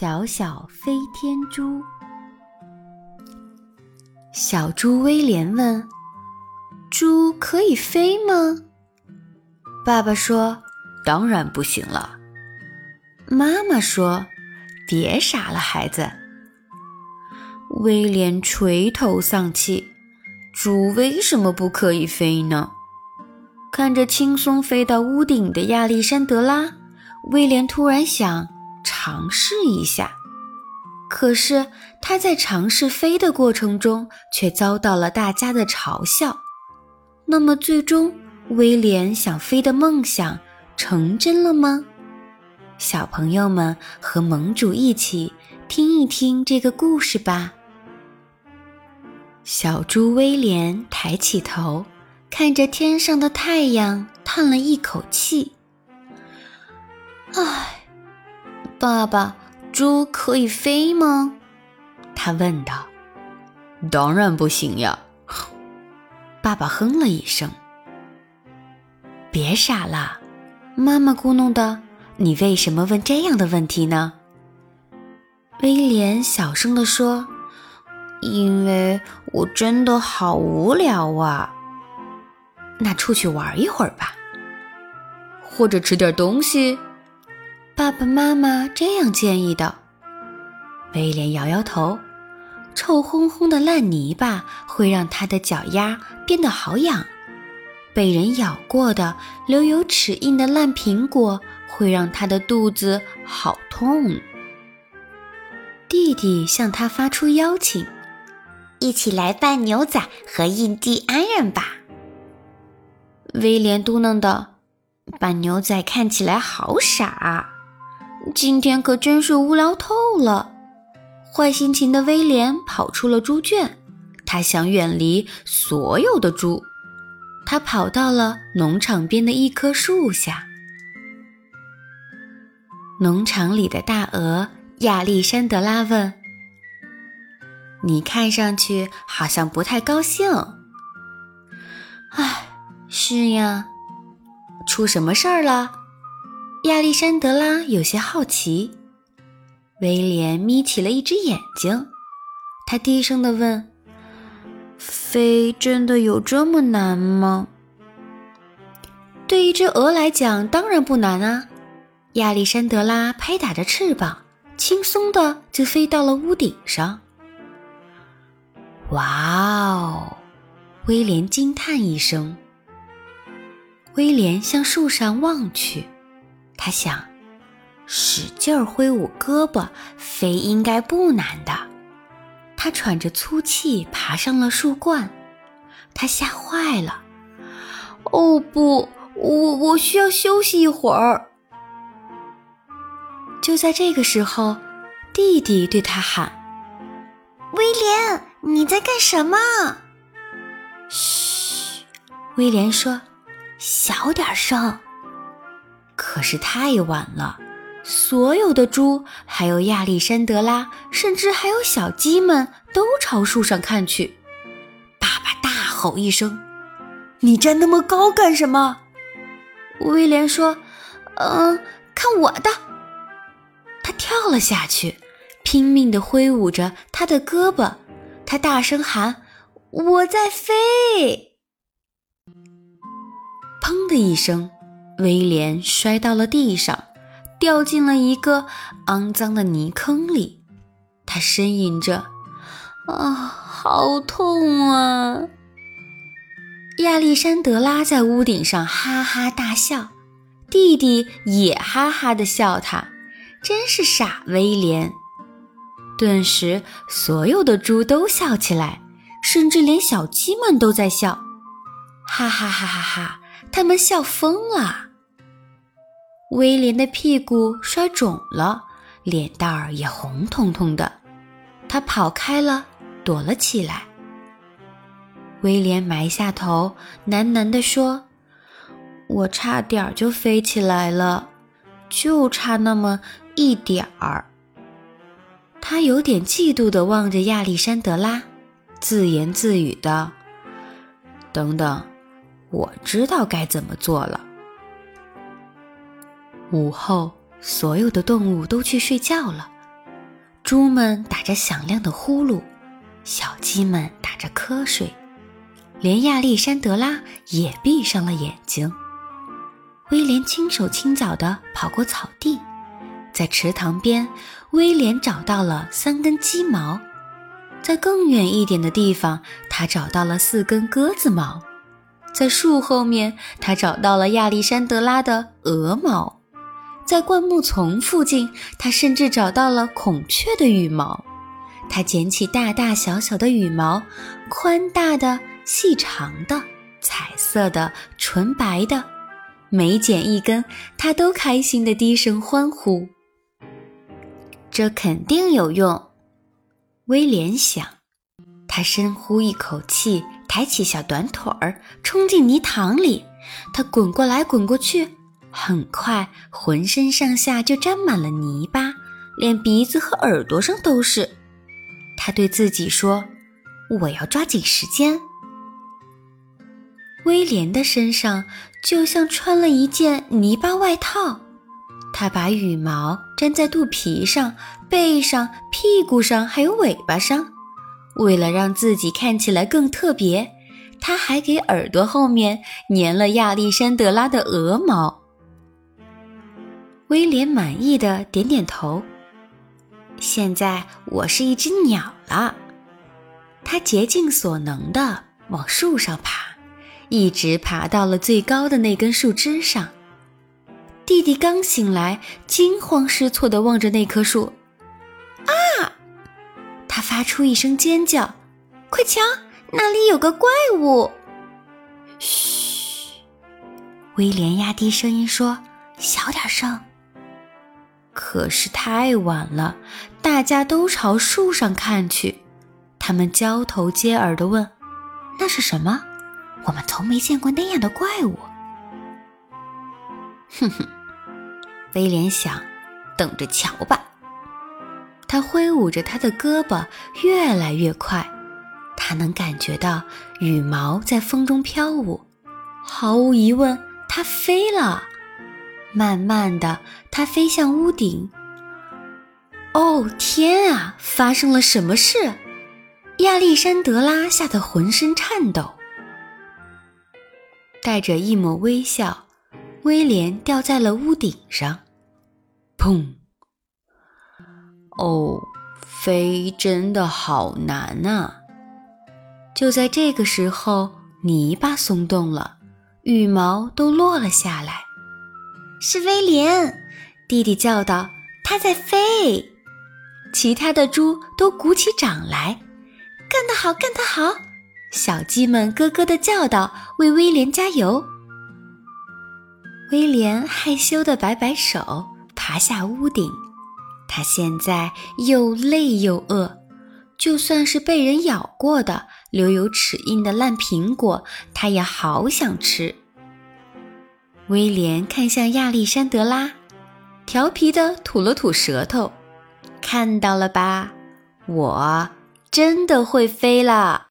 小小飞天猪。小猪威廉问：“猪可以飞吗？”爸爸说：“当然不行了。”妈妈说：“别傻了，孩子。”威廉垂头丧气：“猪为什么不可以飞呢？”看着轻松飞到屋顶的亚历山德拉，威廉突然想尝试一下。可是他在尝试飞的过程中，却遭到了大家的嘲笑。那么，最终威廉想飞的梦想成真了吗？小朋友们和盟主一起听一听这个故事吧。小猪威廉抬起头。看着天上的太阳，叹了一口气。唉，爸爸，猪可以飞吗？他问道。当然不行呀！爸爸哼了一声。别傻了，妈妈咕哝道：“你为什么问这样的问题呢？”威廉小声地说：“因为我真的好无聊啊。”那出去玩一会儿吧，或者吃点东西。爸爸妈妈这样建议的。威廉摇摇头，臭烘烘的烂泥巴会让他的脚丫变得好痒，被人咬过的留有齿印的烂苹果会让他的肚子好痛。弟弟向他发出邀请：“一起来扮牛仔和印第安人吧。”威廉嘟囔道：“扮牛仔看起来好傻，今天可真是无聊透了。”坏心情的威廉跑出了猪圈，他想远离所有的猪。他跑到了农场边的一棵树下。农场里的大鹅亚历山德拉问：“你看上去好像不太高兴。”唉。是呀，出什么事儿了？亚历山德拉有些好奇。威廉眯起了一只眼睛，他低声的问：“飞真的有这么难吗？”对一只鹅来讲，当然不难啊！亚历山德拉拍打着翅膀，轻松的就飞到了屋顶上。哇哦！威廉惊叹一声。威廉向树上望去，他想，使劲儿挥舞胳膊飞应该不难的。他喘着粗气爬上了树冠，他吓坏了。哦不，我我需要休息一会儿。就在这个时候，弟弟对他喊：“威廉，你在干什么？”嘘，威廉说。小点声。可是太晚了，所有的猪，还有亚历山德拉，甚至还有小鸡们，都朝树上看去。爸爸大吼一声：“你站那么高干什么？”威廉说：“嗯，看我的。”他跳了下去，拼命地挥舞着他的胳膊，他大声喊：“我在飞！”砰的一声，威廉摔到了地上，掉进了一个肮脏的泥坑里。他呻吟着：“啊，好痛啊！”亚历山德拉在屋顶上哈哈大笑，弟弟也哈哈的笑他，真是傻威廉。顿时，所有的猪都笑起来，甚至连小鸡们都在笑，哈哈哈哈哈！他们笑疯了。威廉的屁股摔肿了，脸蛋儿也红彤彤的。他跑开了，躲了起来。威廉埋下头，喃喃地说：“我差点就飞起来了，就差那么一点儿。”他有点嫉妒地望着亚历山德拉，自言自语道：“等等。”我知道该怎么做了。午后，所有的动物都去睡觉了，猪们打着响亮的呼噜，小鸡们打着瞌睡，连亚历山德拉也闭上了眼睛。威廉轻手轻脚地跑过草地，在池塘边，威廉找到了三根鸡毛；在更远一点的地方，他找到了四根鸽子毛；在树后面，他找到了亚历山德拉的鹅毛；在灌木丛附近，他甚至找到了孔雀的羽毛。他捡起大大小小的羽毛，宽大的、细长的、彩色的、纯白的。每捡一根，他都开心的低声欢呼。这肯定有用，威廉想。他深呼一口气，抬起小短腿儿，冲进泥塘里。他滚过来滚过去，很快浑身上下就沾满了泥巴，连鼻子和耳朵上都是。他对自己说：“我要抓紧时间。”威廉的身上就像穿了一件泥巴外套，他把羽毛粘在肚皮上、背上、屁股上，还有尾巴上。为了让自己看起来更特别，他还给耳朵后面粘了亚历山德拉的鹅毛。威廉满意的点点头。现在我是一只鸟了，他竭尽所能的往树上爬。一直爬到了最高的那根树枝上。弟弟刚醒来，惊慌失措地望着那棵树。啊！他发出一声尖叫：“快瞧，那里有个怪物！”嘘，威廉压低声音说：“小点声。”可是太晚了，大家都朝树上看去，他们交头接耳地问：“那是什么？”我们从没见过那样的怪物。哼哼，威廉想，等着瞧吧。他挥舞着他的胳膊，越来越快。他能感觉到羽毛在风中飘舞。毫无疑问，它飞了。慢慢的，它飞向屋顶。哦天啊！发生了什么事？亚历山德拉吓得浑身颤抖。带着一抹微笑，威廉掉在了屋顶上。砰！哦，飞真的好难啊！就在这个时候，泥巴松动了，羽毛都落了下来。是威廉，弟弟叫道：“他在飞！”其他的猪都鼓起掌来，干得好，干得好！小鸡们咯咯地叫道：“为威廉加油！”威廉害羞地摆摆手，爬下屋顶。他现在又累又饿，就算是被人咬过的、留有齿印的烂苹果，他也好想吃。威廉看向亚历山德拉，调皮的吐了吐舌头：“看到了吧，我真的会飞了。”